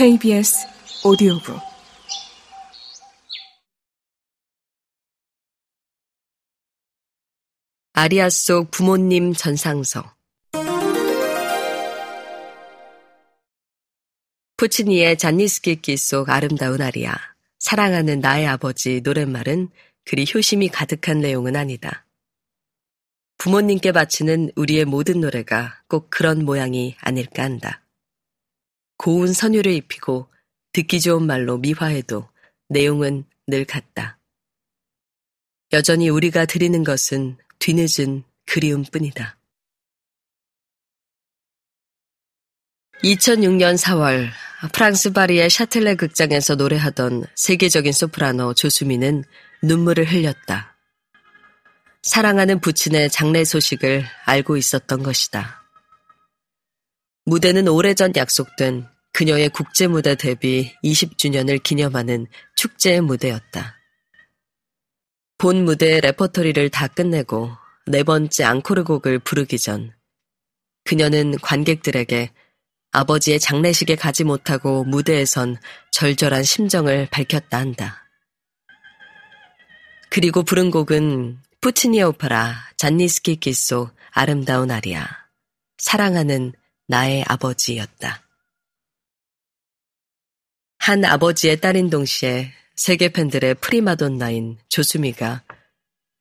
KBS 오디오북 아리아 속 부모님 전상서 푸치니의 잔니스키키 속 아름다운 아리아 사랑하는 나의 아버지 노랫말은 그리 효심이 가득한 내용은 아니다. 부모님께 바치는 우리의 모든 노래가 꼭 그런 모양이 아닐까 한다. 고운 선율을 입히고 듣기 좋은 말로 미화해도 내용은 늘 같다. 여전히 우리가 드리는 것은 뒤늦은 그리움뿐이다. 2006년 4월 프랑스 파리의 샤틀레 극장에서 노래하던 세계적인 소프라노 조수미는 눈물을 흘렸다. 사랑하는 부친의 장례 소식을 알고 있었던 것이다. 무대는 오래전 약속된 그녀의 국제무대 데뷔 20주년을 기념하는 축제의 무대였다. 본 무대의 레퍼토리를 다 끝내고 네 번째 앙코르 곡을 부르기 전 그녀는 관객들에게 아버지의 장례식에 가지 못하고 무대에 선 절절한 심정을 밝혔다 한다. 그리고 부른 곡은 푸치니 오페라 잔니스키 기소 아름다운 아리아 사랑하는 나의 아버지였다. 한 아버지의 딸인 동시에 세계 팬들의 프리마돈나인 조수미가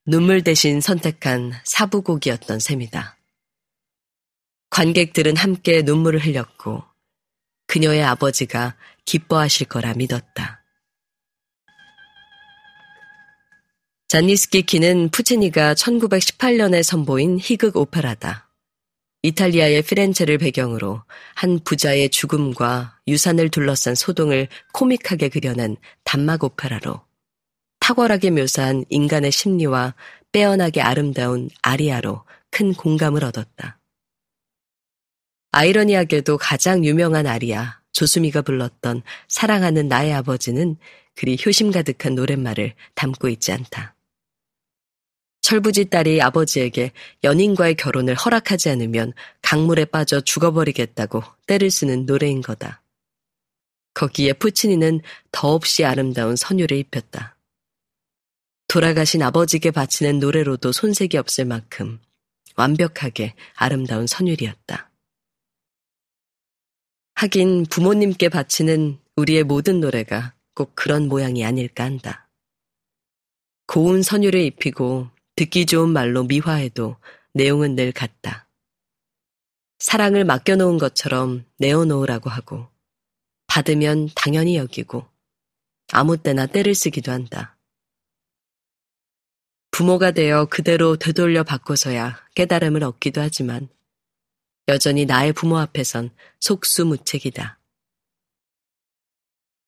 눈물 대신 선택한 사부곡이었던 셈이다. 관객들은 함께 눈물을 흘렸고 그녀의 아버지가 기뻐하실 거라 믿었다. 잔니 스키키는 푸치니가 1918년에 선보인 희극 오페라다. 이탈리아의 피렌체를 배경으로 한 부자의 죽음과 유산을 둘러싼 소동을 코믹하게 그려낸 단막 오페라로 탁월하게 묘사한 인간의 심리와 빼어나게 아름다운 아리아로 큰 공감을 얻었다. 아이러니하게도 가장 유명한 아리아, 조수미가 불렀던 사랑하는 나의 아버지는 그리 효심 가득한 노랫말을 담고 있지 않다. 철부지 딸이 아버지에게 연인과의 결혼을 허락하지 않으면 강물에 빠져 죽어버리겠다고 때를 쓰는 노래인 거다. 거기에 푸치니는 더없이 아름다운 선율을 입혔다. 돌아가신 아버지께 바치는 노래로도 손색이 없을 만큼 완벽하게 아름다운 선율이었다. 하긴 부모님께 바치는 우리의 모든 노래가 꼭 그런 모양이 아닐까 한다. 고운 선율을 입히고 듣기 좋은 말로 미화해도 내용은 늘 같다. 사랑을 맡겨놓은 것처럼 내어놓으라고 하고, 받으면 당연히 여기고, 아무 때나 때를 쓰기도 한다. 부모가 되어 그대로 되돌려 바꿔서야 깨달음을 얻기도 하지만, 여전히 나의 부모 앞에선 속수무책이다.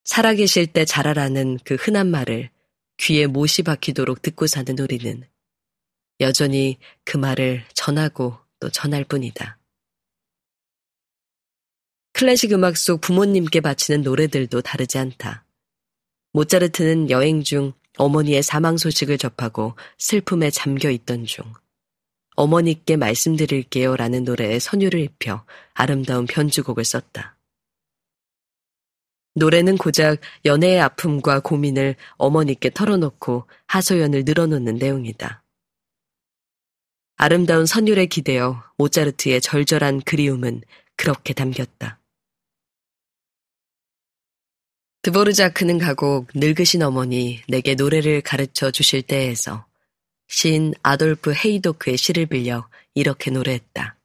살아계실 때 잘하라는 그 흔한 말을 귀에 못이 박히도록 듣고 사는 우리는 여전히 그 말을 전하고 또 전할 뿐이다. 클래식 음악 속 부모님께 바치는 노래들도 다르지 않다. 모차르트는 여행 중 어머니의 사망 소식을 접하고 슬픔에 잠겨 있던 중 어머니께 말씀드릴게요 라는 노래에 선율을 입혀 아름다운 변주곡을 썼다. 노래는 고작 연애의 아픔과 고민을 어머니께 털어놓고 하소연을 늘어놓는 내용이다. 아름다운 선율에 기대어 모차르트의 절절한 그리움은 그렇게 담겼다. 드보르자크는 가곡 늙으신 어머니 내게 노래를 가르쳐 주실 때에서 시인 아돌프 헤이도크의 시를 빌려 이렇게 노래했다.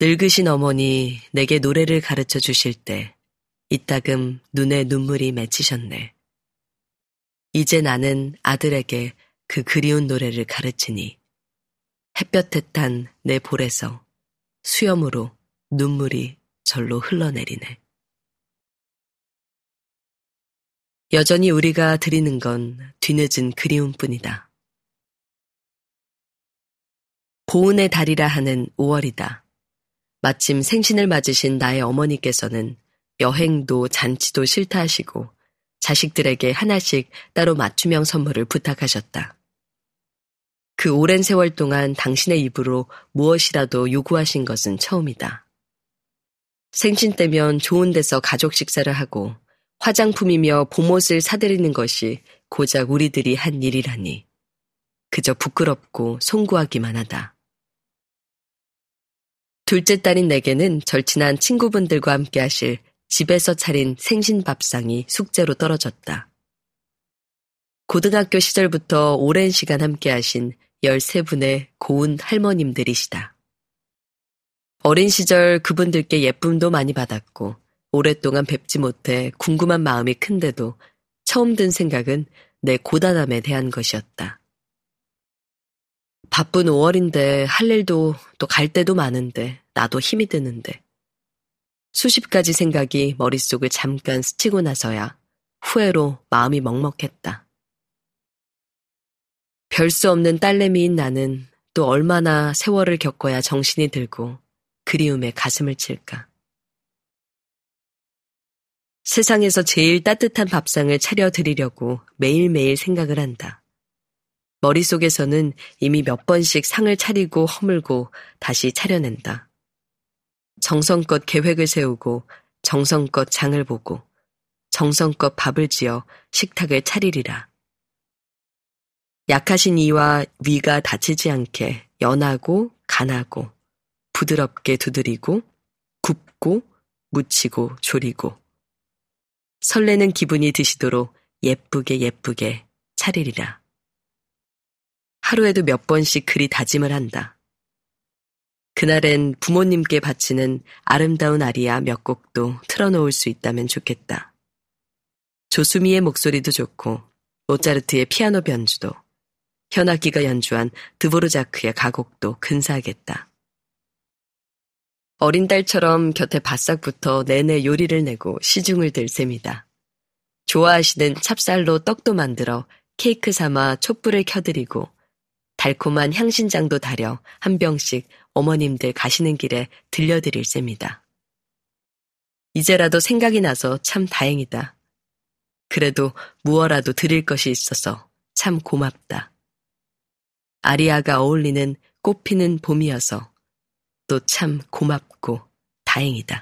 늙으신 어머니 내게 노래를 가르쳐 주실 때 이따금 눈에 눈물이 맺히셨네. 이제 나는 아들에게 그 그리운 노래를 가르치니 햇볕에 탄 내 볼에서 수염으로 눈물이 절로 흘러내리네. 여전히 우리가 드리는 건 뒤늦은 그리움뿐이다. 보은의 달이라 하는 5월이다. 마침 생신을 맞으신 나의 어머니께서는 여행도 잔치도 싫다 하시고 자식들에게 하나씩 따로 맞춤형 선물을 부탁하셨다. 그 오랜 세월 동안 당신의 입으로 무엇이라도 요구하신 것은 처음이다. 생신 때면 좋은 데서 가족 식사를 하고 화장품이며 봄옷을 사들이는 것이 고작 우리들이 한 일이라니. 그저 부끄럽고 송구하기만 하다. 둘째 딸인 내게는 절친한 친구분들과 함께 하실 집에서 차린 생신 밥상이 숙제로 떨어졌다. 고등학교 시절부터 오랜 시간 함께 하신 13분의 고운 할머님들이시다. 어린 시절 그분들께 예쁨도 많이 받았고 오랫동안 뵙지 못해 궁금한 마음이 큰데도 처음 든 생각은 내 고단함에 대한 것이었다. 바쁜 5월인데 할 일도 또 갈 때도 많은데 나도 힘이 드는데 수십 가지 생각이 머릿속을 잠깐 스치고 나서야 후회로 마음이 먹먹했다. 별 수 없는 딸내미인 나는 또 얼마나 세월을 겪어야 정신이 들고 그리움에 가슴을 칠까. 세상에서 제일 따뜻한 밥상을 차려드리려고 매일매일 생각을 한다. 머릿속에서는 이미 몇 번씩 상을 차리고 허물고 다시 차려낸다. 정성껏 계획을 세우고 정성껏 장을 보고 정성껏 밥을 지어 식탁을 차리리라. 약하신 이와 위가 다치지 않게 연하고 간하고 부드럽게 두드리고 굽고 묻히고 조리고 설레는 기분이 드시도록 예쁘게 예쁘게 차리리라. 하루에도 몇 번씩 그리 다짐을 한다. 그날엔 부모님께 바치는 아름다운 아리아 몇 곡도 틀어놓을 수 있다면 좋겠다. 조수미의 목소리도 좋고 모차르트의 피아노 변주도 현악기가 연주한 드보르자크의 가곡도 근사하겠다. 어린 딸처럼 곁에 바싹 붙어 내내 요리를 내고 시중을 들 셈이다. 좋아하시는 찹쌀로 떡도 만들어 케이크 삼아 촛불을 켜드리고 달콤한 향신장도 다려 한 병씩 어머님들 가시는 길에 들려드릴 셈이다. 이제라도 생각이 나서 참 다행이다. 그래도 무어라도 드릴 것이 있어서 참 고맙다. 아리아가 어울리는 꽃피는 봄이어서 또 참 고맙고 다행이다.